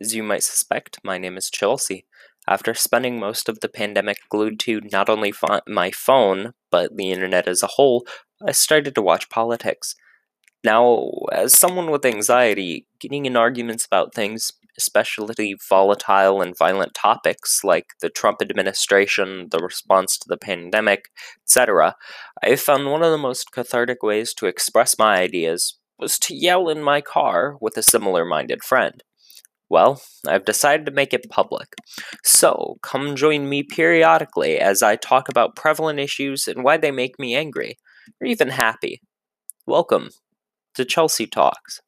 As you might suspect, my name is Chelsea. After spending most of the pandemic glued to not only pho- my phone, but the internet as a whole, I started to watch politics. Now, as someone with anxiety, getting in arguments about things, especially volatile and violent topics like the Trump administration, the response to the pandemic, etc., I found one of the most cathartic ways to express my ideas was to yell in my car with a similar minded friend. Well, I've decided to make it public. So, come join me periodically as I talk about prevalent issues and why they make me angry, or even happy. Welcome to Chelsea Talks.